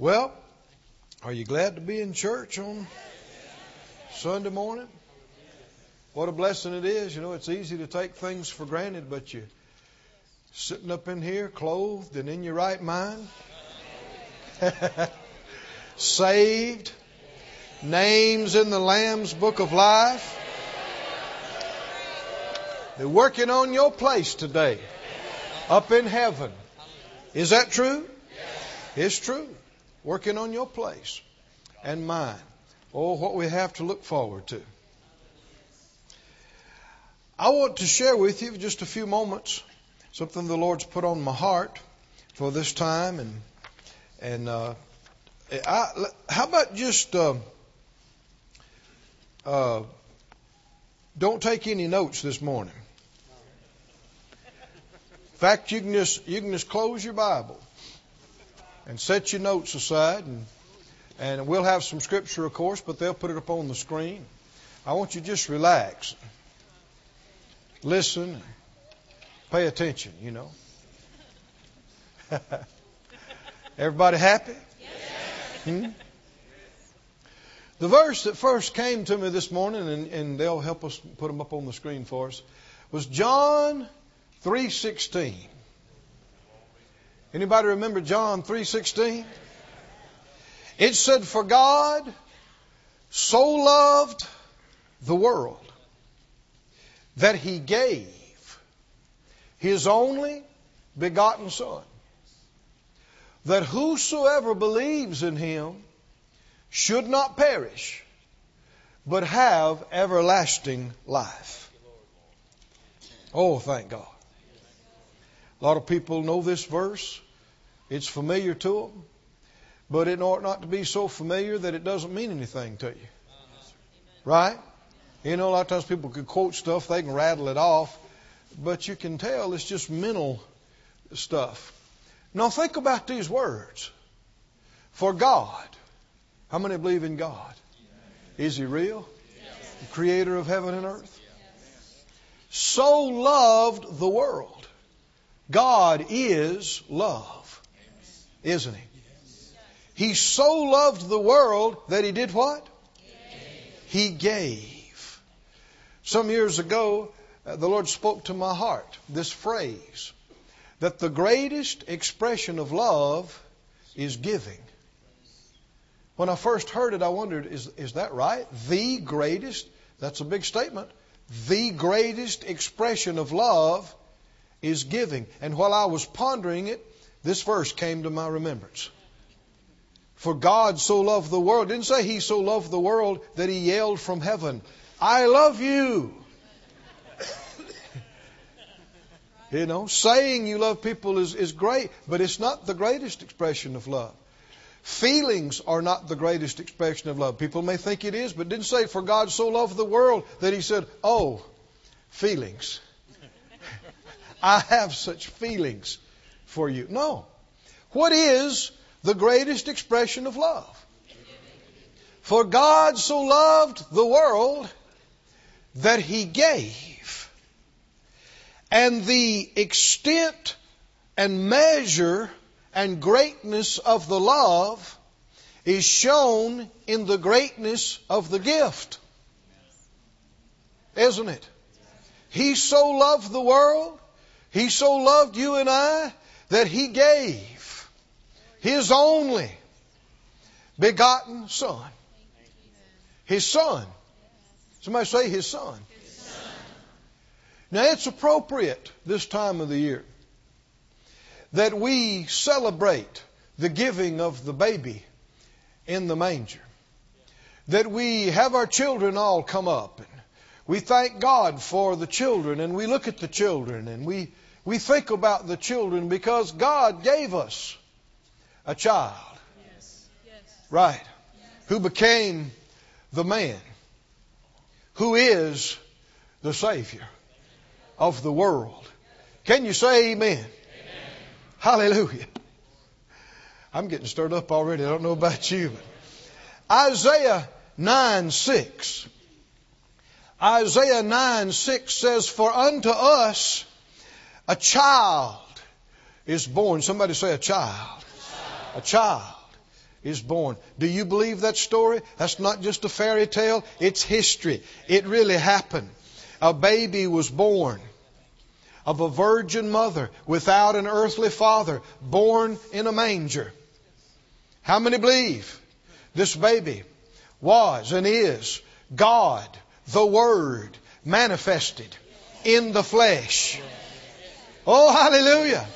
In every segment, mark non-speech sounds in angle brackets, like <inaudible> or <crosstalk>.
Well, are you glad to be in church on Sunday morning? What a blessing it is. You know, it's easy to take things for granted, but you sitting up in here clothed and in your right mind, <laughs> saved, names in the Lamb's book of life. They're working on your place today, up in heaven. Is that true? It's true. Working on your place and mine. Oh, what we have to look forward to. I want to share with you just a few moments something the Lord's put on my heart for this time, and and uh, I, how about just uh, uh, don't take any notes this morning. In fact, you can just you can just close your Bible and set your notes aside, and and we'll have some scripture, of course, but they'll put it up on the screen. I want you to just relax, listen, pay attention. You know. <laughs> Everybody happy? Hmm? The verse that first came to me this morning, and, and they'll help us put them up on the screen for us, was John 3:16. Anybody remember John 3:16? It said for God so loved the world that he gave his only begotten son that whosoever believes in him should not perish but have everlasting life. Oh, thank God. A lot of people know this verse. It's familiar to them. But it ought not to be so familiar that it doesn't mean anything to you. Right? You know, a lot of times people can quote stuff, they can rattle it off, but you can tell it's just mental stuff. Now think about these words. For God. How many believe in God? Is He real? The creator of heaven and earth? So loved the world God is love, isn't He? He so loved the world that He did what? He gave. Some years ago, uh, the Lord spoke to my heart this phrase that the greatest expression of love is giving. When I first heard it, I wondered, is, is that right? The greatest? That's a big statement. The greatest expression of love is giving. And while I was pondering it, this verse came to my remembrance. For God so loved the world. Didn't say He so loved the world that He yelled from heaven, I love you. <coughs> you know, saying you love people is, is great, but it's not the greatest expression of love. Feelings are not the greatest expression of love. People may think it is, but didn't say for God so loved the world that He said, Oh, feelings. I have such feelings for you. No. What is the greatest expression of love? For God so loved the world that he gave. And the extent and measure and greatness of the love is shown in the greatness of the gift. Isn't it? He so loved the world he so loved you and I that He gave His only begotten Son. His Son. Somebody say His Son. Now it's appropriate this time of the year that we celebrate the giving of the baby in the manger. That we have our children all come up we thank God for the children and we look at the children and we, we think about the children because God gave us a child. Yes. Right. Yes. Who became the man who is the Savior of the world. Can you say amen? amen? Hallelujah. I'm getting stirred up already. I don't know about you. But Isaiah 9 6 Isaiah 9 6 says, For unto us a child is born. Somebody say a child. A child. is born. Do you believe that story? That's not just a fairy tale, it's history. It really happened. A baby was born of a virgin mother without an earthly father, born in a manger. How many believe this baby was and is God, the Word, manifested in the flesh? Oh, hallelujah.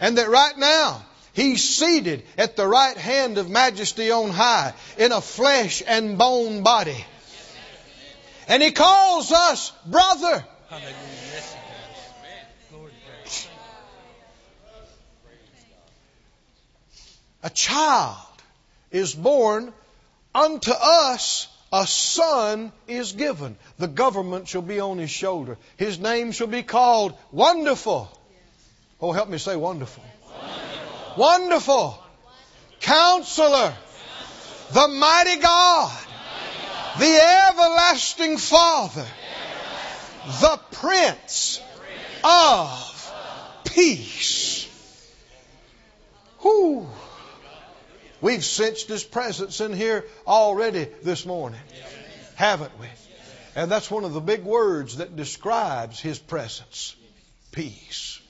And that right now, He's seated at the right hand of majesty on high in a flesh and bone body. And He calls us brother. A child is born, unto us a son is given. The government shall be on his shoulder. His name shall be called Wonderful. Oh, help me say wonderful. Wonderful. wonderful. Counselor. The mighty God. The everlasting Father. The Prince of Peace. Whoo. We've sensed His presence in here already this morning, haven't we? And that's one of the big words that describes His presence peace.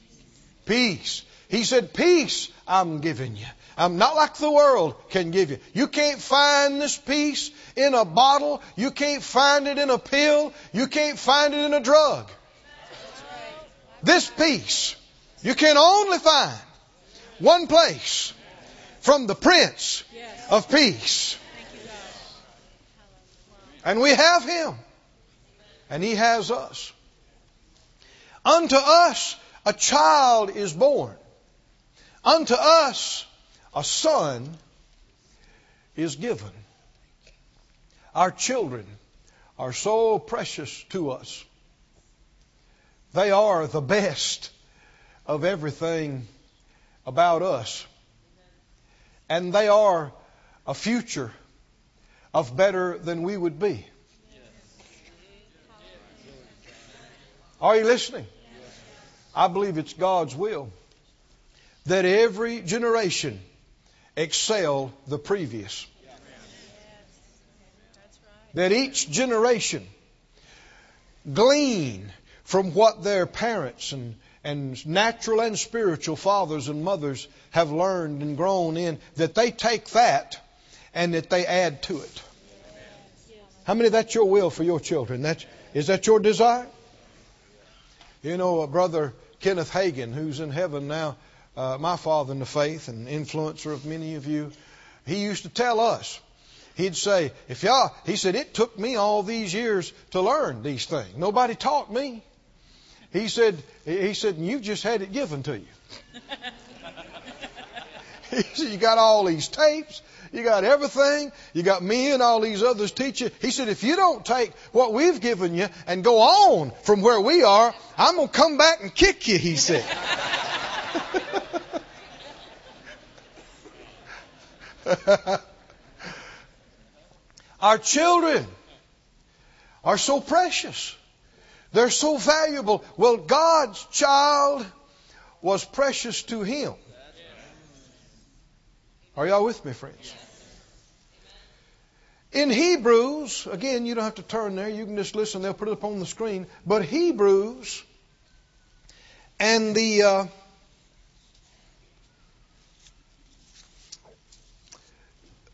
Peace. He said, Peace I'm giving you. I'm not like the world can give you. You can't find this peace in a bottle. You can't find it in a pill. You can't find it in a drug. This peace you can only find one place from the Prince of Peace. And we have Him. And He has us. Unto us a child is born. Unto us a son is given. Our children are so precious to us. They are the best of everything about us and they are a future of better than we would be. Are you listening? I believe it's God's will that every generation excel the previous. That each generation glean from what their parents and and natural and spiritual fathers and mothers have learned and grown in, that they take that and that they add to it. How many that's your will for your children? That, is that your desire? You know, brother Kenneth Hagin, who's in heaven now, uh, my father in the faith and influencer of many of you, he used to tell us, he'd say, if y'all, he said, it took me all these years to learn these things. Nobody taught me. He said, he said, you've just had it given to you. <laughs> he said, you got all these tapes. You got everything. You got me and all these others teaching. He said, if you don't take what we've given you and go on from where we are, I'm going to come back and kick you, he said. <laughs> Our children are so precious. They're so valuable. Well, God's child was precious to him. Are y'all with me, friends? In Hebrews, again, you don't have to turn there. You can just listen. They'll put it up on the screen. But Hebrews and the uh,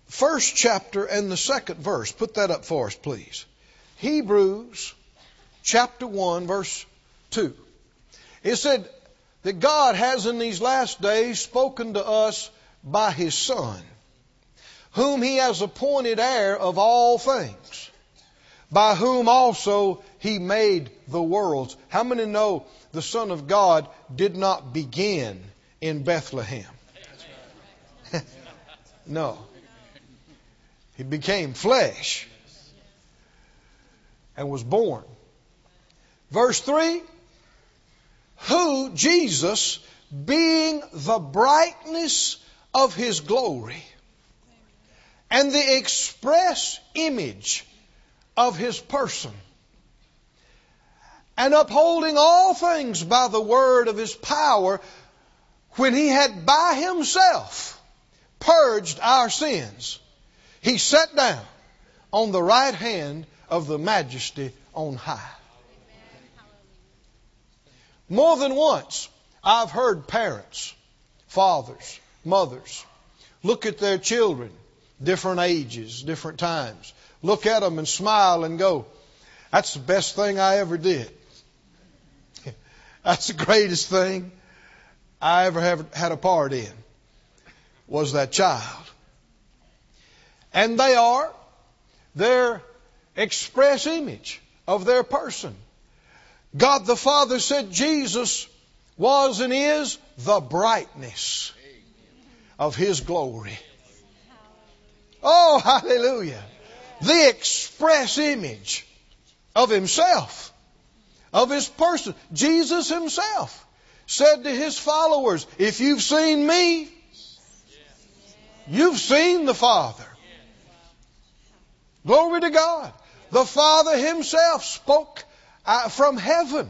first chapter and the second verse. Put that up for us, please. Hebrews chapter 1, verse 2. It said that God has in these last days spoken to us by His Son, whom He has appointed heir of all things, by whom also He made the worlds. How many know the Son of God did not begin in Bethlehem? <laughs> no. He became flesh and was born Verse 3 Who, Jesus, being the brightness of his glory and the express image of his person, and upholding all things by the word of his power, when he had by himself purged our sins, he sat down on the right hand of the majesty on high. More than once, I've heard parents, fathers, mothers, look at their children, different ages, different times, look at them and smile and go, That's the best thing I ever did. <laughs> That's the greatest thing I ever have had a part in was that child. And they are their express image of their person. God the Father said Jesus was and is the brightness of His glory. Oh, hallelujah. The express image of Himself, of His person. Jesus Himself said to His followers, If you've seen me, you've seen the Father. Glory to God. The Father Himself spoke uh, from heaven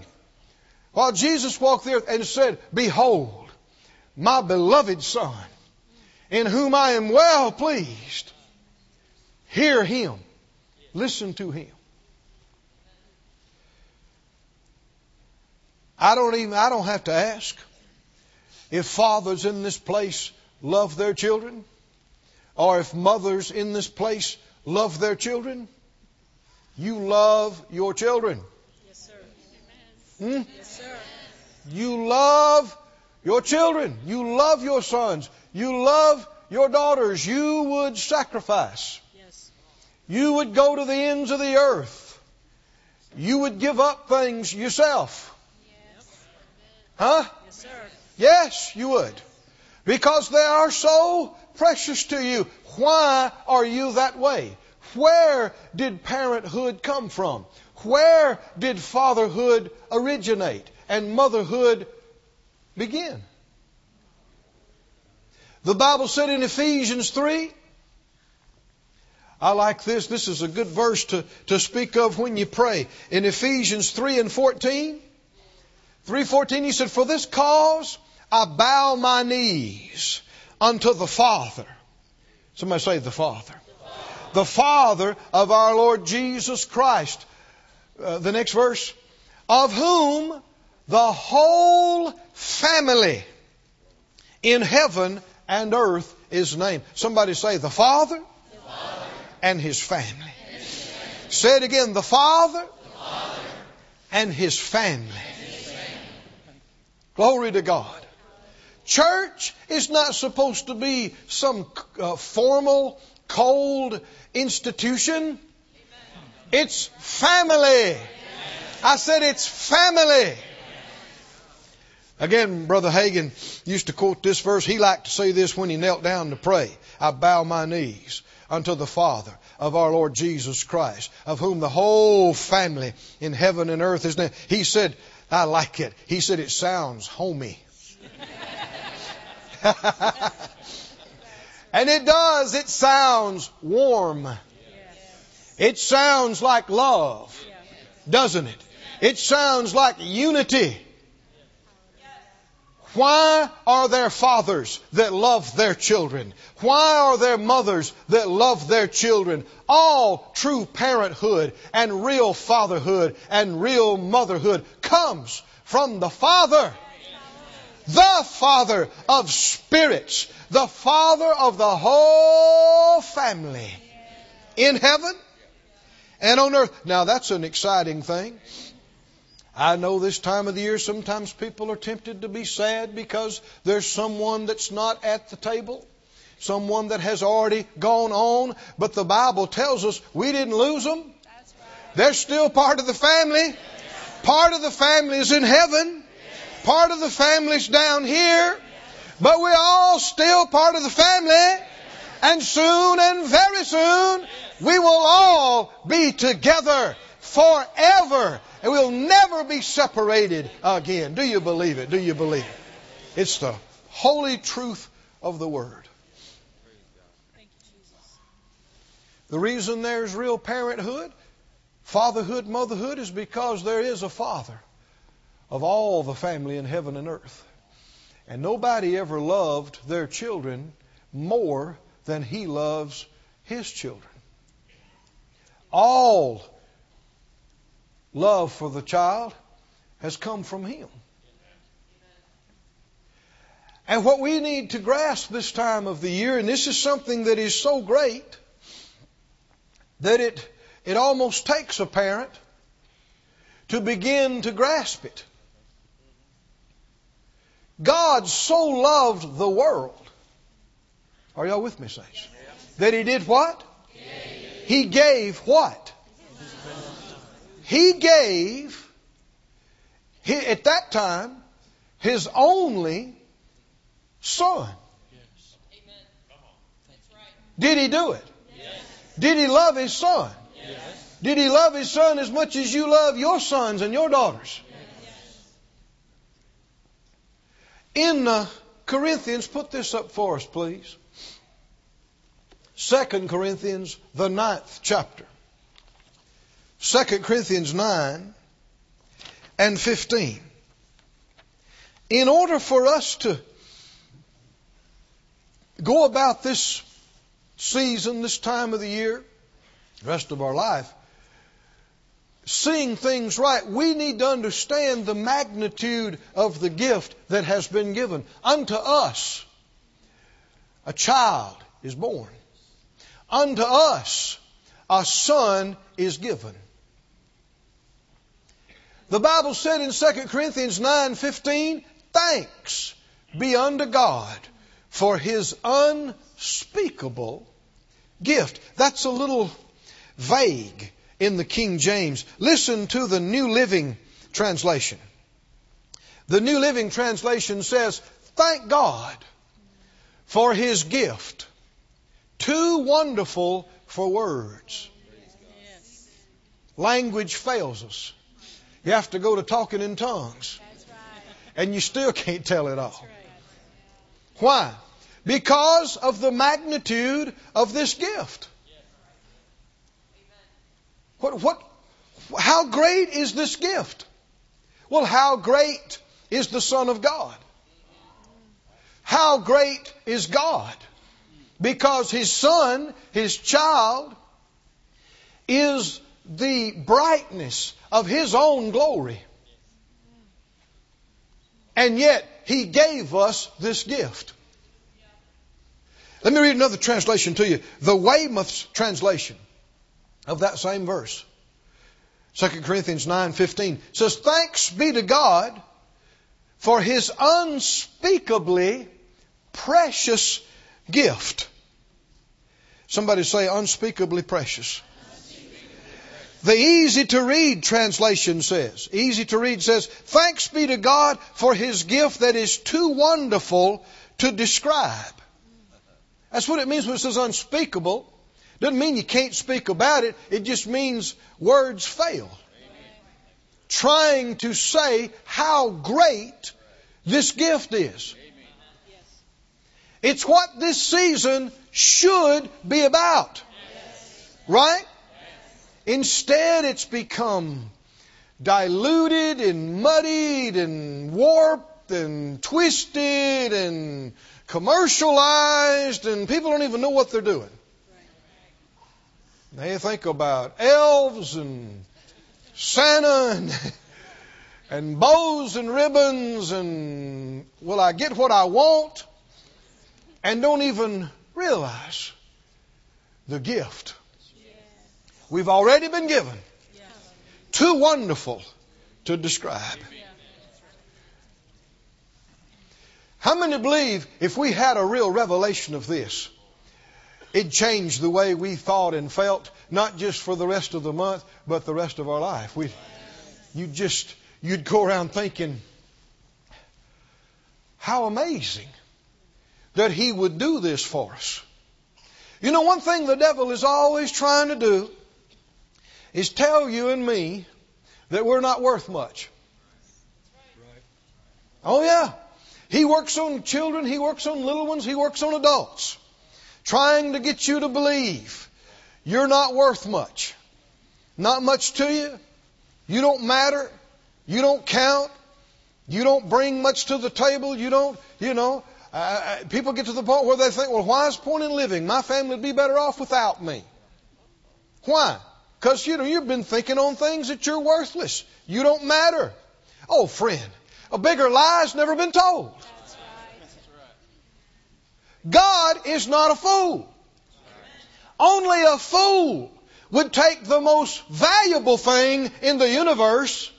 while Jesus walked the earth and said, Behold, my beloved Son, in whom I am well pleased. Hear Him. Listen to Him. I don't even, I don't have to ask if fathers in this place love their children or if mothers in this place love their children. You love your children. Yes. Hmm? Yes, sir. You love your children. You love your sons. You love your daughters. You would sacrifice. Yes. You would go to the ends of the earth. You would give up things yourself. Huh? Yes, sir. Yes, you would. Because they are so precious to you. Why are you that way? Where did parenthood come from? Where did fatherhood originate and motherhood begin? The Bible said in Ephesians 3, I like this. This is a good verse to, to speak of when you pray. In Ephesians 3 and 14, 3.14, he said, For this cause I bow my knees unto the Father. Somebody say the Father. The Father of our Lord Jesus Christ. Uh, the next verse. Of whom the whole family in heaven and earth is named. Somebody say the Father, The Father and His family. Say it again. The Father The Father and His family. and His family. Glory to God. Church is not supposed to be some uh, formal, cold institution. It's family. I said it's family. Again, Brother Hagin used to quote this verse. He liked to say this when he knelt down to pray. I bow my knees unto the Father of our Lord Jesus Christ, of whom the whole family in heaven and earth is named. He said, I like it. He said it sounds homey. <laughs> and it does. It sounds warm. It sounds like love, doesn't it? It sounds like unity. Why are there fathers that love their children? Why are there mothers that love their children? All true parenthood and real fatherhood and real motherhood comes from the Father. The Father of spirits. The Father of the whole family. In heaven and on earth. Now that's an exciting thing. I know this time of the year sometimes people are tempted to be sad because there's someone that's not at the table, someone that has already gone on, but the Bible tells us we didn't lose them. They're still part of the family. Part of the family is in heaven. Part of the family's down here. But we're all still part of the family. And soon and very soon, we will all be together forever. And we'll never be separated again. Do you believe it? Do you believe it? It's the holy truth of the Word. The reason there's real parenthood, fatherhood, motherhood, is because there is a Father of all the family in heaven and earth. And nobody ever loved their children more than he loves his children. All love for the child has come from him. And what we need to grasp this time of the year, and this is something that is so great that it, it almost takes a parent to begin to grasp it. God so loved the world. Are y'all with me, saints? That he did what? He gave what? He gave, he, at that time, his only son. Did he do it? Did he love his son? Did he love his son as much as you love your sons and your daughters? In uh, Corinthians, put this up for us, please. Second Corinthians, the ninth chapter. Second Corinthians 9 and 15. In order for us to go about this season, this time of the year, the rest of our life, seeing things right, we need to understand the magnitude of the gift that has been given. Unto us, a child is born. Unto us, a son is given. The Bible said in 2 Corinthians 9:15, "Thanks be unto God for his unspeakable gift." That's a little vague in the King James. Listen to the New Living Translation. The New Living Translation says, Thank God for His gift. Too wonderful for words. Language fails us. You have to go to talking in tongues. And you still <laughs> can't tell it all. Why? Because of the magnitude of this gift. What, what, how great is this gift? Well, how great is the Son of God? How great is God? Because His Son, His child, is the brightness of His own glory. And yet, He gave us this gift. Let me read another translation to you. The Weymouth's translation of that same verse. 2 Corinthians 9:15 says thanks be to God for his unspeakably precious gift. Somebody say unspeakably precious. The easy to read translation says, easy to read says, thanks be to God for his gift that is too wonderful to describe. That's what it means when it says unspeakable. Doesn't mean you can't speak about it. It just means words fail. Trying to say how great this gift is. It's what this season should be about. Right? Instead, it's become diluted and muddied and warped and twisted and commercialized, and people don't even know what they're doing. They think about elves and Santa and, and bows and ribbons and will I get what I want? And don't even realize the gift we've already been given. Too wonderful to describe. How many believe if we had a real revelation of this, it changed the way we thought and felt, not just for the rest of the month, but the rest of our life. We, you just, you'd go around thinking, how amazing that He would do this for us. You know, one thing the devil is always trying to do is tell you and me that we're not worth much. Oh, yeah. He works on children, he works on little ones, he works on adults trying to get you to believe you're not worth much. Not much to you. You don't matter. You don't count. You don't bring much to the table. You don't, you know, Uh, people get to the point where they think, well, why is point in living? My family would be better off without me. Why? Because, you know, you've been thinking on things that you're worthless. You don't matter. Oh, friend, a bigger lie's never been told. God is not a fool. Only a fool would take the most valuable thing in the universe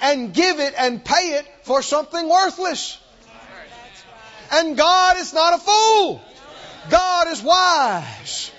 and give it and pay it for something worthless. And God is not a fool. God is wise.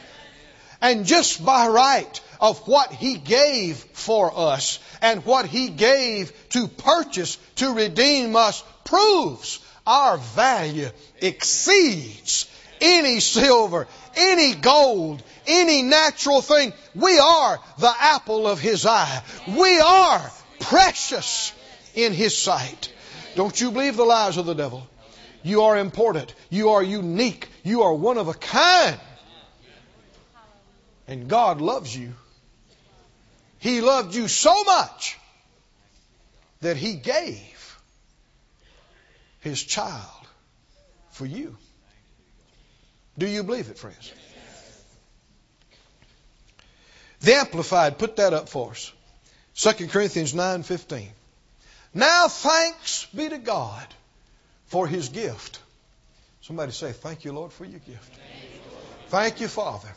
And just by right of what He gave for us and what He gave to purchase, to redeem us, proves our value exceeds any silver, any gold, any natural thing. We are the apple of His eye. We are precious in His sight. Don't you believe the lies of the devil. You are important. You are unique. You are one of a kind. And God loves you. He loved you so much that He gave His child for you. Do you believe it, friends? The Amplified, put that up for us. 2 Corinthians 9:15. Now thanks be to God for his gift. Somebody say, Thank you, Lord, for your gift. Thank you, Father,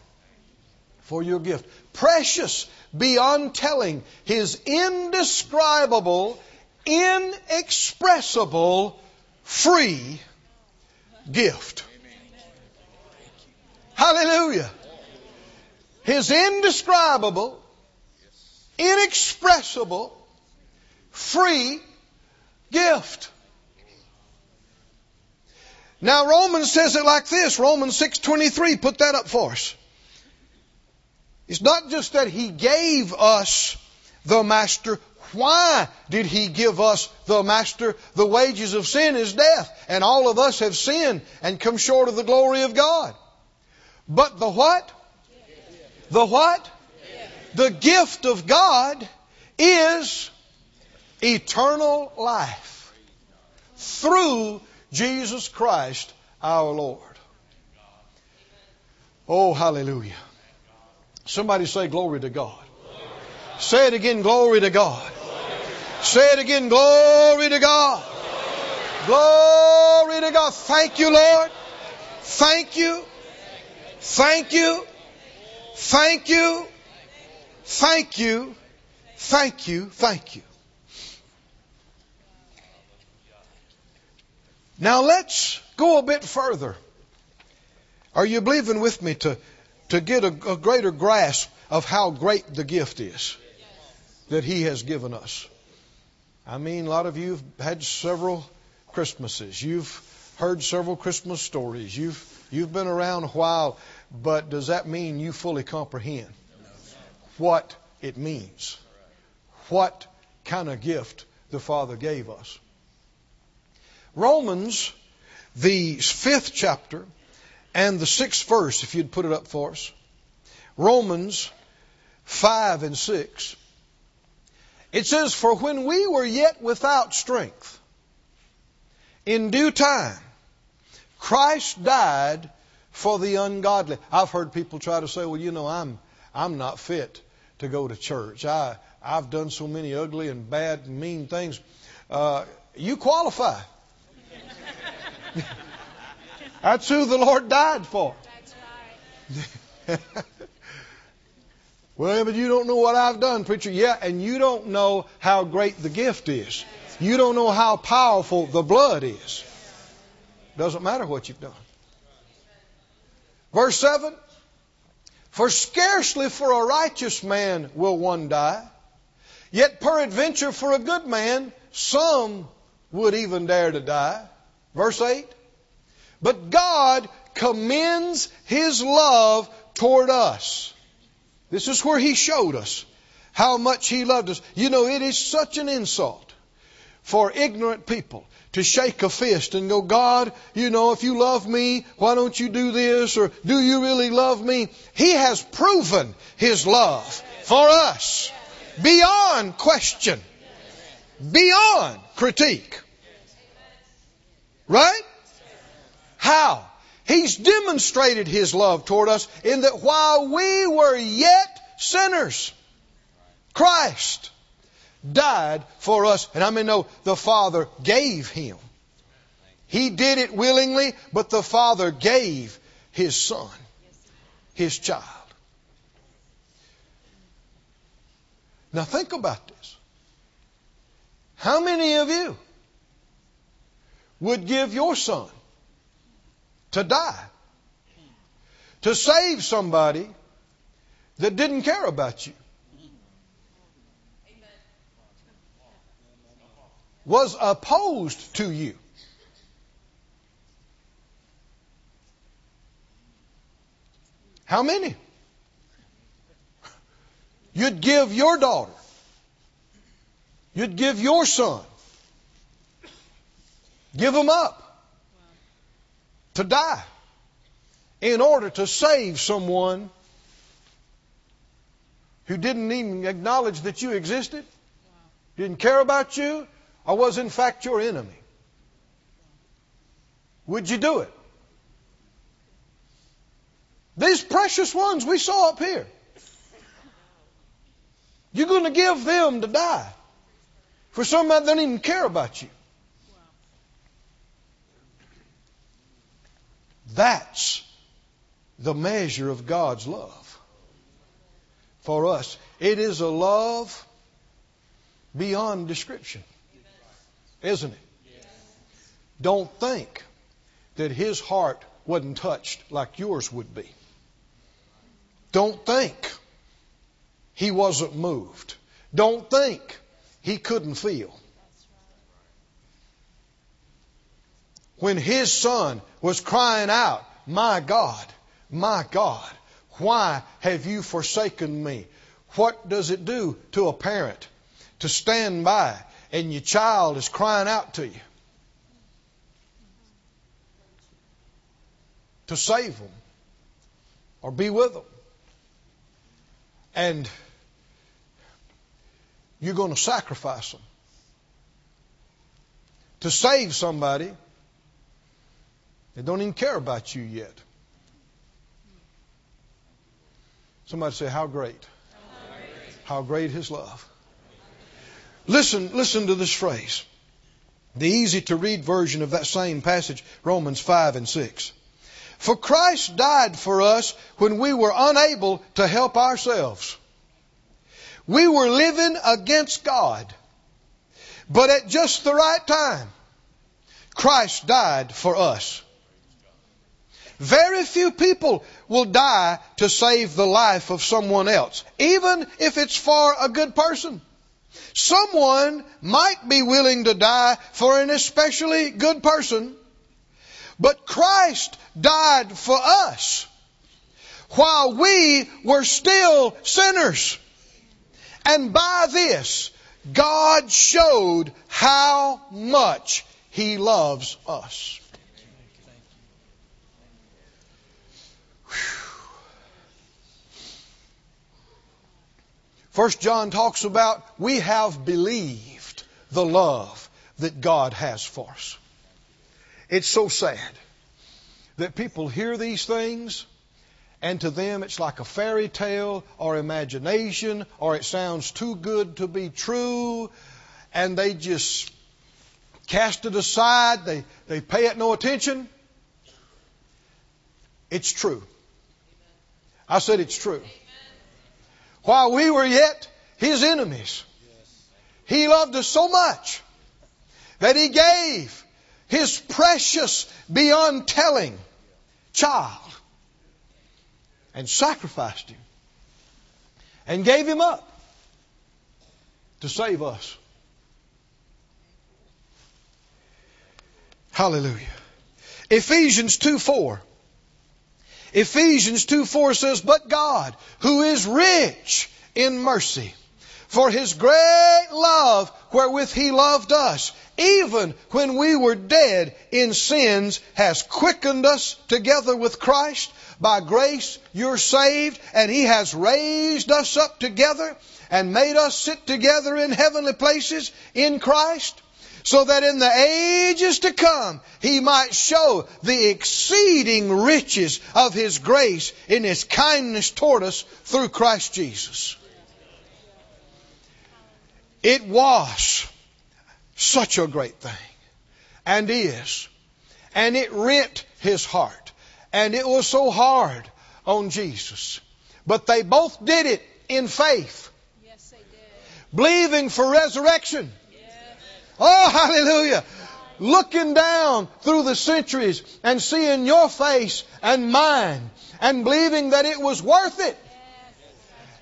for your gift. Precious beyond telling, his indescribable, inexpressible, free gift. Hallelujah. His indescribable, inexpressible, free gift. Now Romans says it like this, Romans 6:23, put that up for us. It's not just that he gave us the master. Why did he give us the master? The wages of sin is death, and all of us have sinned and come short of the glory of God. But the what? The what? The gift of God is eternal life through Jesus Christ our Lord. Oh, hallelujah. Somebody say glory to God. Say it again, glory to God. Say it again, glory to God. Glory to God. Thank you, Lord. Thank you. Thank you. Thank you. Thank you. Thank you. Thank you. Now let's go a bit further. Are you believing with me to, to get a, a greater grasp of how great the gift is that He has given us? I mean, a lot of you have had several Christmases. You've heard several Christmas stories. You've, you've been around a while, but does that mean you fully comprehend what it means? What kind of gift the Father gave us? Romans, the fifth chapter and the sixth verse, if you'd put it up for us. Romans 5 and 6. It says, For when we were yet without strength, in due time, Christ died for the ungodly. I've heard people try to say, well, you know, I'm, I'm not fit to go to church. I, I've done so many ugly and bad and mean things. Uh, you qualify. <laughs> That's who the Lord died for. <laughs> Well, but you don't know what I've done, preacher. Yeah, and you don't know how great the gift is. You don't know how powerful the blood is. Doesn't matter what you've done. Verse 7 For scarcely for a righteous man will one die, yet peradventure for a good man some would even dare to die. Verse 8 But God commends His love toward us. This is where He showed us how much He loved us. You know, it is such an insult for ignorant people to shake a fist and go, God, you know, if you love me, why don't you do this? Or do you really love me? He has proven His love for us beyond question, beyond critique. Right? How? He's demonstrated His love toward us in that while we were yet sinners, Christ died for us. And I mean, know the Father gave Him. He did it willingly, but the Father gave His Son, His child. Now think about this. How many of you would give your son to die to save somebody that didn't care about you? Was opposed to you. How many? You'd give your daughter. You'd give your son. Give them up to die in order to save someone who didn't even acknowledge that you existed, didn't care about you, or was in fact your enemy. Would you do it? These precious ones we saw up here. You're going to give them to die for somebody that doesn't even care about you. That's the measure of God's love for us. It is a love beyond description, isn't it? Don't think that His heart wasn't touched like yours would be. Don't think he wasn't moved. Don't think he couldn't feel. When his son was crying out, My God, my God, why have you forsaken me? What does it do to a parent to stand by and your child is crying out to you? To save them or be with them. And you're going to sacrifice them to save somebody that don't even care about you yet. Somebody say, How great? How great, How great his love. Listen, listen to this phrase. The easy to read version of that same passage, Romans 5 and 6. For Christ died for us when we were unable to help ourselves. We were living against God. But at just the right time, Christ died for us. Very few people will die to save the life of someone else, even if it's for a good person. Someone might be willing to die for an especially good person, but Christ died for us while we were still sinners. And by this, God showed how much He loves us. First John talks about we have believed the love that God has for us. It's so sad that people hear these things and to them it's like a fairy tale or imagination or it sounds too good to be true and they just cast it aside they, they pay it no attention. It's true. I said it's true while we were yet his enemies he loved us so much that he gave his precious beyond telling child and sacrificed him and gave him up to save us. Hallelujah. Ephesians 2 4. Ephesians 2 4 says, But God, who is rich in mercy, for his great love wherewith he loved us, even when we were dead in sins, has quickened us together with Christ. By grace you're saved, and He has raised us up together and made us sit together in heavenly places in Christ, so that in the ages to come he might show the exceeding riches of his grace in his kindness toward us through Christ Jesus. It was such a great thing, and is, and it rent his heart, and it was so hard on Jesus. But they both did it in faith, Yes, they did. believing for resurrection. Oh, hallelujah. Looking down through the centuries and seeing your face and mine and believing that it was worth it.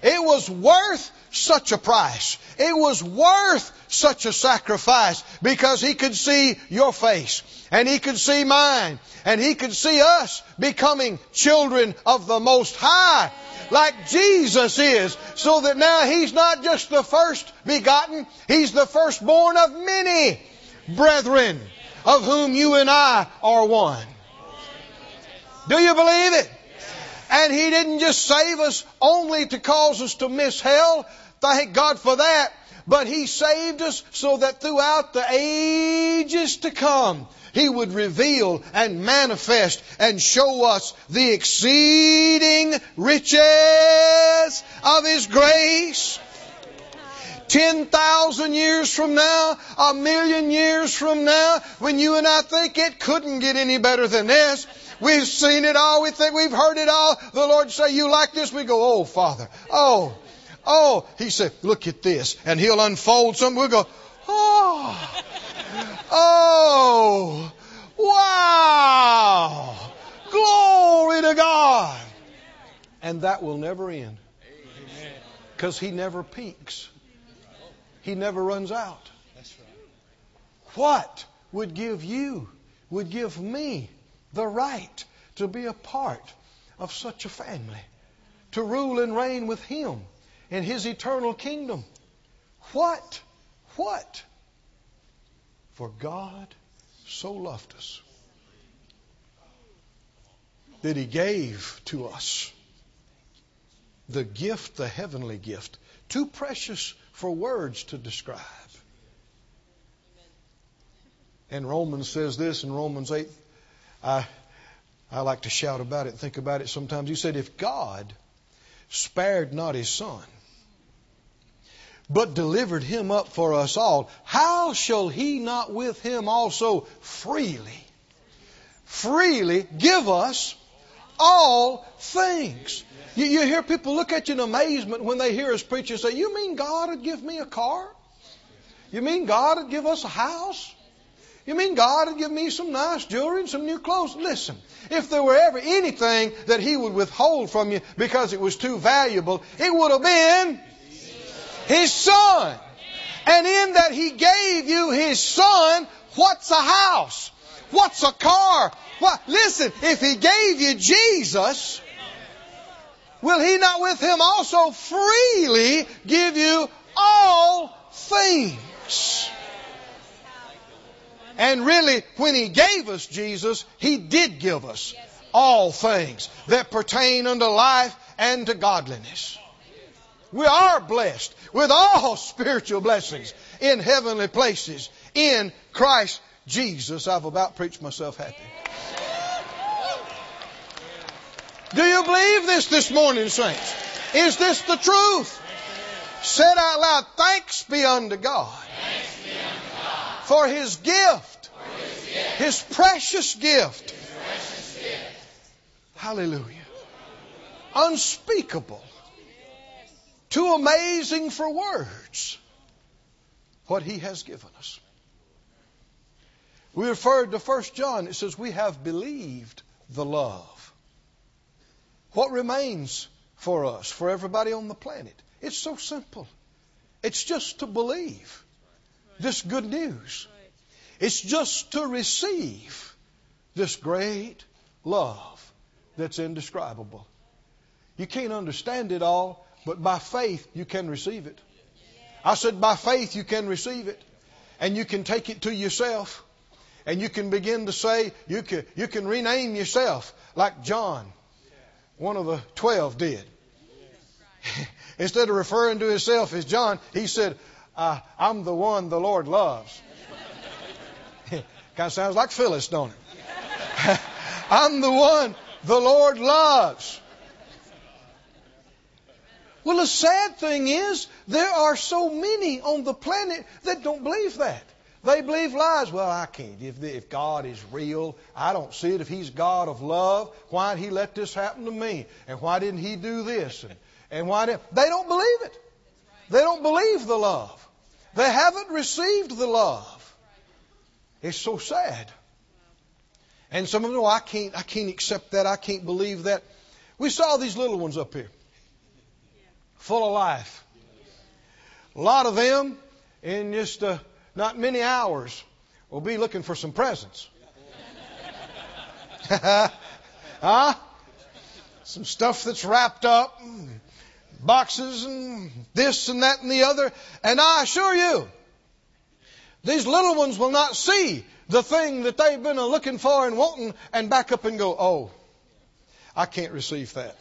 It was worth such a price. It was worth such a sacrifice because he could see your face and he could see mine and he could see us becoming children of the Most High like Jesus is so that now he's not just the first begotten, he's the firstborn of many brethren of whom you and I are one. Do you believe it? And He didn't just save us only to cause us to miss hell. Thank God for that. But He saved us so that throughout the ages to come, He would reveal and manifest and show us the exceeding riches of His grace. 10,000 years from now, a million years from now, when you and I think it couldn't get any better than this, we've seen it all, we think we've heard it all, the Lord say, you like this? We go, oh Father, oh, oh. He said, look at this. And He'll unfold something, we'll go, oh, oh, wow, glory to God. And that will never end. Because He never peaks. He never runs out. What would give you, would give me the right to be a part of such a family? To rule and reign with Him in His eternal kingdom? What? What? For God so loved us that He gave to us the gift, the heavenly gift, too precious for words to describe. And Romans says this in Romans 8. I, I like to shout about it think about it sometimes. He said, If God spared not his son, but delivered him up for us all, how shall he not with him also freely, freely give us all things? You, you hear people look at you in amazement when they hear us preach and say, You mean God would give me a car? You mean God would give us a house? You mean God would give me some nice jewelry and some new clothes? Listen, if there were ever anything that He would withhold from you because it was too valuable, it would have been His Son. And in that He gave you His Son, what's a house? What's a car? What? Listen, if He gave you Jesus, will He not with Him also freely give you all things? And really, when He gave us Jesus, He did give us all things that pertain unto life and to godliness. We are blessed with all <laughs> spiritual blessings in heavenly places in Christ Jesus. I've about preached myself happy. Do you believe this this morning, saints? Is this the truth? Said out loud, thanks be unto God for his gift, his precious gift. Hallelujah. Unspeakable. Too amazing for words what he has given us. We referred to 1 John. It says, We have believed the love. What remains for us, for everybody on the planet? It's so simple. It's just to believe this good news. It's just to receive this great love that's indescribable. You can't understand it all, but by faith you can receive it. I said, by faith you can receive it. And you can take it to yourself. And you can begin to say, you can, you can rename yourself like John, one of the twelve, did. <laughs> Instead of referring to himself as John, he said, uh, I'm the one the Lord loves. <laughs> Kind of sounds like Phyllis, don't it? <laughs> I'm the one the Lord loves. Well, the sad thing is, there are so many on the planet that don't believe that. They believe lies. Well, I can't. If, if God is real, I don't see it. If He's God of love, why did He let this happen to me? And why didn't He do this? And, and why did they don't believe it? They don't believe the love. They haven't received the love. It's so sad. And some of them, oh, I can't, I can't accept that. I can't believe that. We saw these little ones up here full of life. A lot of them, in just uh, not many hours, will be looking for some presents. <laughs> huh? Some stuff that's wrapped up, boxes and this and that and the other. And I assure you, these little ones will not see the thing that they've been looking for and wanting and back up and go, oh, I can't receive that.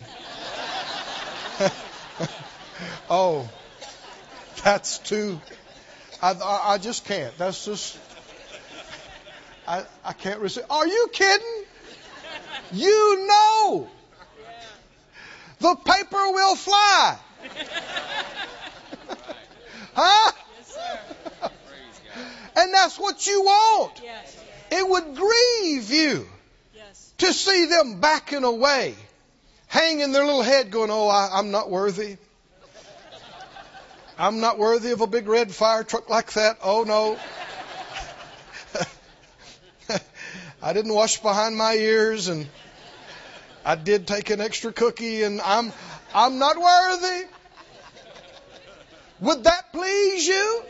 <laughs> Oh, that's too. I, I, I just can't. That's just. I, I can't receive. Are you kidding? You know. The paper will fly. <laughs> huh? and that's what you want. It would grieve you to see them backing away, hanging their little head going, Oh, I, I'm not worthy. I'm not worthy of a big red fire truck like that. Oh no. <laughs> I didn't wash behind my ears and I did take an extra cookie and I'm I'm not worthy. Would that please you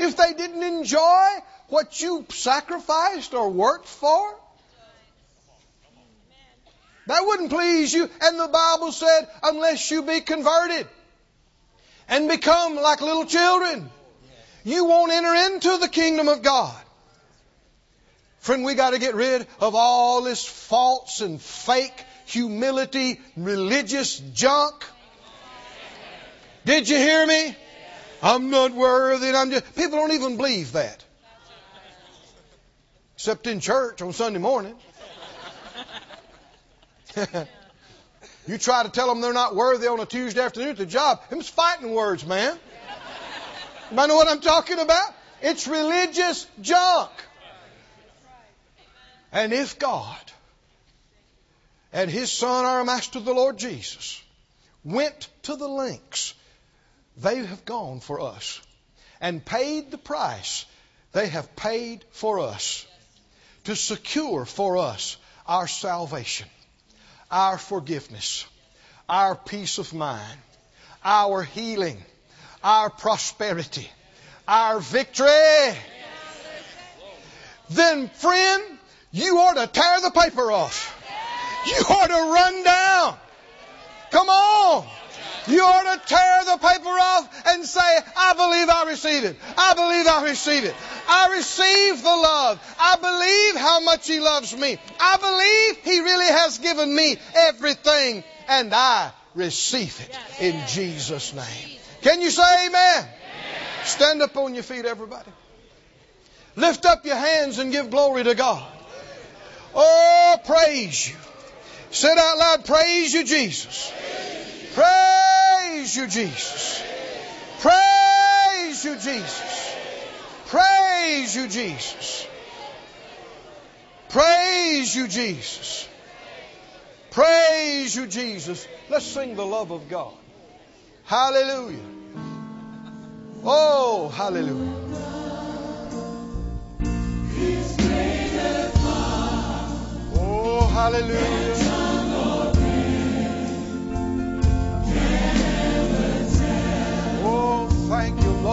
if they didn't enjoy what you sacrificed or worked for? That wouldn't please you. And the Bible said, unless you be converted and become like little children. You won't enter into the kingdom of God. Friend, we got to get rid of all this false and fake humility, religious junk. Did you hear me? I'm not worthy. And I'm just. People don't even believe that, except in church on Sunday morning. <laughs> You try to tell them they're not worthy on a Tuesday afternoon at the job. Them's fighting words, man. You know what I'm talking about? It's religious junk. And if God and His Son, our Master, the Lord Jesus, went to the lengths they have gone for us and paid the price they have paid for us to secure for us our salvation our forgiveness, our peace of mind, our healing, our prosperity, our victory, then, friend, you ought to tear the paper off. You ought to run down. Come on. You ought to tear the paper off and say, I believe I receive it. I believe I receive it. I receive the love. I believe how much He loves me. I believe He really has given me everything and I receive it in Jesus' name. Can you say amen? Stand up on your feet, everybody. Lift up your hands and give glory to God. Oh, praise you. Say out loud, praise you, Jesus. Praise you, Jesus. Praise you, Jesus. Praise you, Jesus. Praise you, Jesus. Praise you, Jesus. Let's sing the love of God. Hallelujah. Oh, hallelujah. Oh, hallelujah.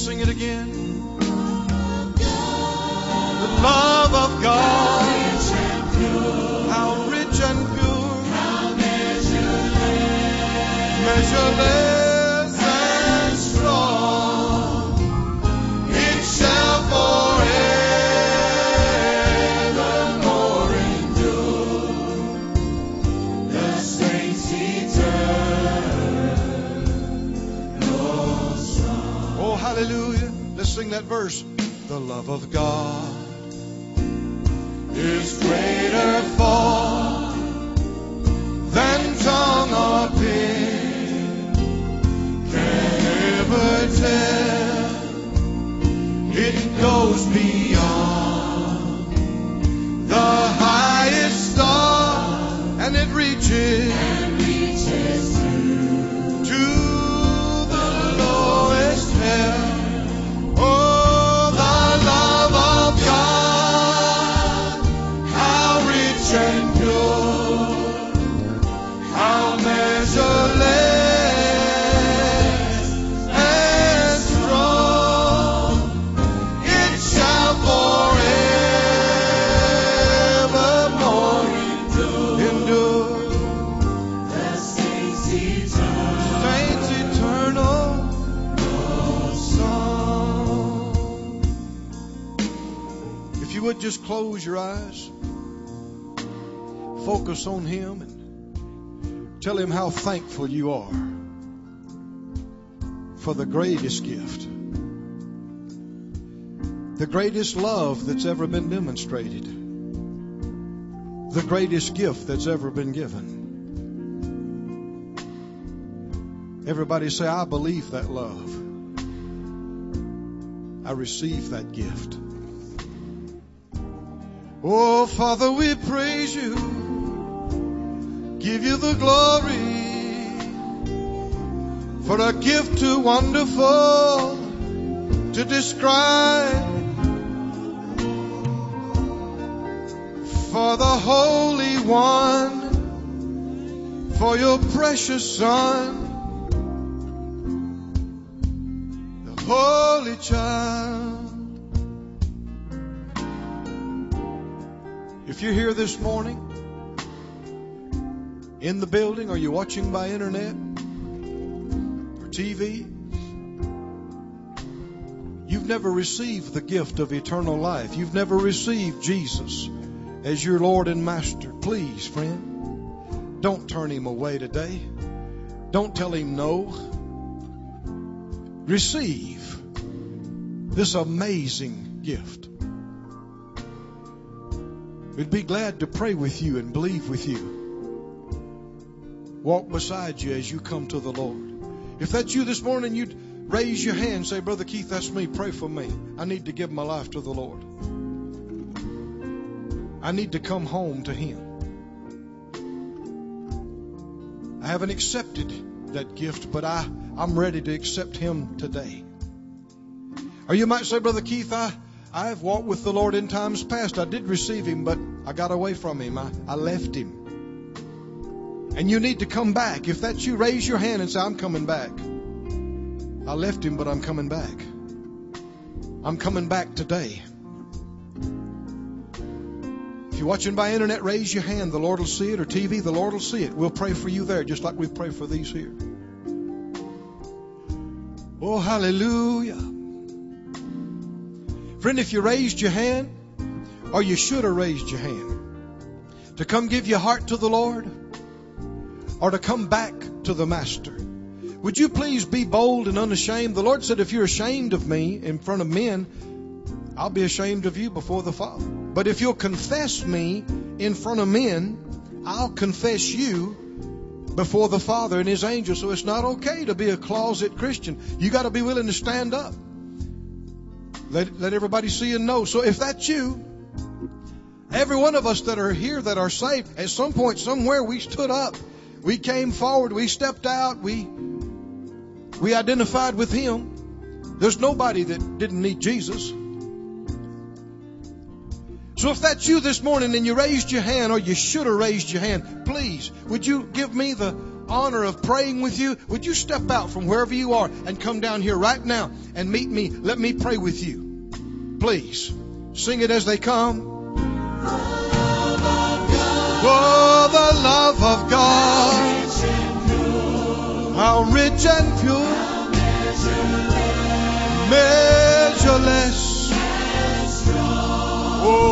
Sing it again. Close your eyes, focus on Him, and tell Him how thankful you are for the greatest gift, the greatest love that's ever been demonstrated, the greatest gift that's ever been given. Everybody say, I believe that love. I receive that gift. Oh, Father, we praise you. Give you the glory for a gift too wonderful to describe. For the Holy One, for your precious Son, the Holy Child. You're here this morning, in the building, or you're watching by internet or TV, you've never received the gift of eternal life. You've never received Jesus as your Lord and Master. Please, friend, don't turn him away today. Don't tell him no. Receive this amazing gift. We'd be glad to pray with you and believe with you. Walk beside you as you come to the Lord. If that's you this morning, you'd raise your hand and say, Brother Keith, that's me. Pray for me. I need to give my life to the Lord. I need to come home to Him. I haven't accepted that gift, but I, I'm ready to accept Him today. Or you might say, Brother Keith, I, I've walked with the Lord in times past. I did receive Him, but I got away from Him. I, I left Him. And you need to come back. If that's you, raise your hand and say, I'm coming back. I left Him, but I'm coming back. I'm coming back today. If you're watching by internet, raise your hand. The Lord will see it, or TV, the Lord will see it. We'll pray for you there, just like we pray for these here. Oh, hallelujah. Friend, if you raised your hand, or you should have raised your hand, to come give your heart to the Lord, or to come back to the Master, would you please be bold and unashamed? The Lord said, if you're ashamed of me in front of men, I'll be ashamed of you before the Father. But if you'll confess me in front of men, I'll confess you before the Father and His angels. So it's not okay to be a closet Christian. You got to be willing to stand up. Let, let everybody see and know. So if that's you, every one of us that are here that are saved, at some point, somewhere, we stood up. We came forward. We stepped out. We, we identified with Him. There's nobody that didn't need Jesus. So if that's you this morning and you raised your hand or you should have raised your hand, please, would you give me the honor of praying with you, would you step out from wherever you are and come down here right now and meet me? Let me pray with you. Please. Sing it as they come. Oh, the love of God. How rich and pure. Measureless. Oh,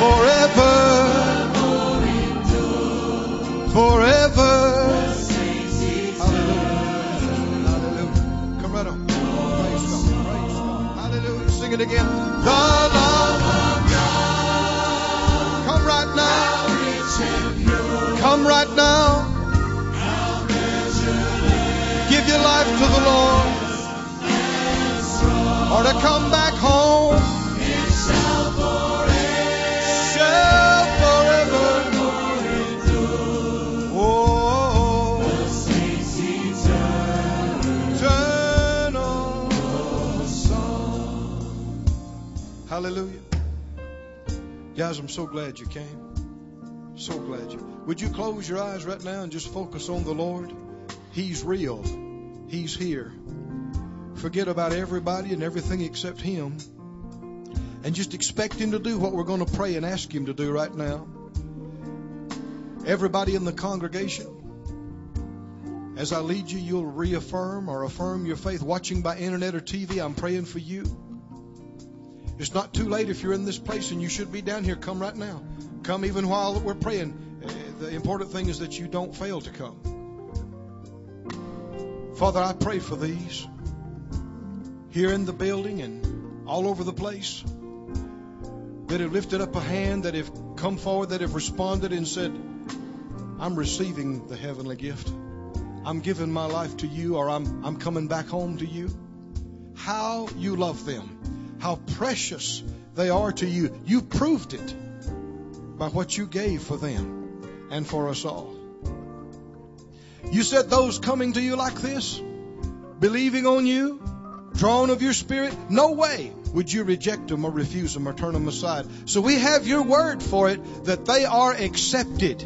forever. Forever. It again. The love of God. Come right now. Come right now. Give your life to the Lord. Or to come back home. Hallelujah. Guys, I'm so glad you came. So glad you. Would you close your eyes right now and just focus on the Lord? He's real. He's here. Forget about everybody and everything except Him. And just expect Him to do what we're going to pray and ask Him to do right now. Everybody in the congregation, as I lead you, you'll reaffirm or affirm your faith. Watching by internet or TV, I'm praying for you. It's not too late if you're in this place and you should be down here. Come right now. Come even while we're praying. Uh, The important thing is that you don't fail to come. Father, I pray for these here in the building and all over the place that have lifted up a hand, that have come forward, that have responded and said, I'm receiving the heavenly gift. I'm giving my life to you, or I'm, I'm coming back home to you. How you love them, how precious they are to you. You proved it by what you gave for them and for us all. You said those coming to you like this, believing on you, drawn of your spirit, no way would you reject them or refuse them or turn them aside. So we have your word for it that they are accepted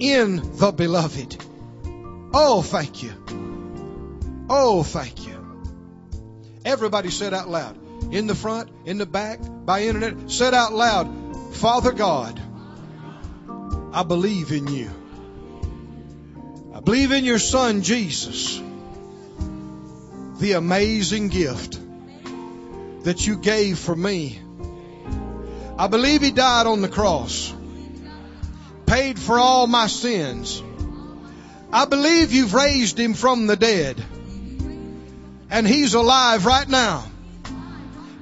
in the beloved. Oh, thank you. Oh, thank you. Everybody said out loud, in the front, in the back, by internet, said out loud, Father God, I believe in you. I believe in your son, Jesus, the amazing gift that you gave for me. I believe he died on the cross, paid for all my sins. I believe you've raised him from the dead. And he's alive right now.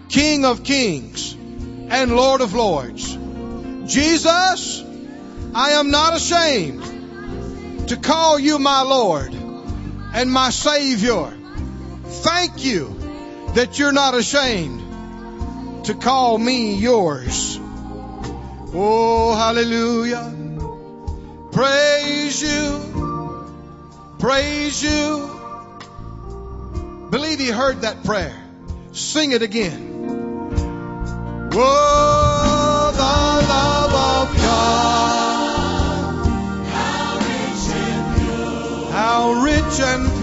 King of kings and Lord of lords. Jesus, I am not ashamed to call you my Lord and my Savior. Thank you that you're not ashamed to call me yours. Oh, hallelujah. Praise you. Praise you. Believe he heard that prayer. Sing it again. Oh, the love of God. How rich and pure. How rich and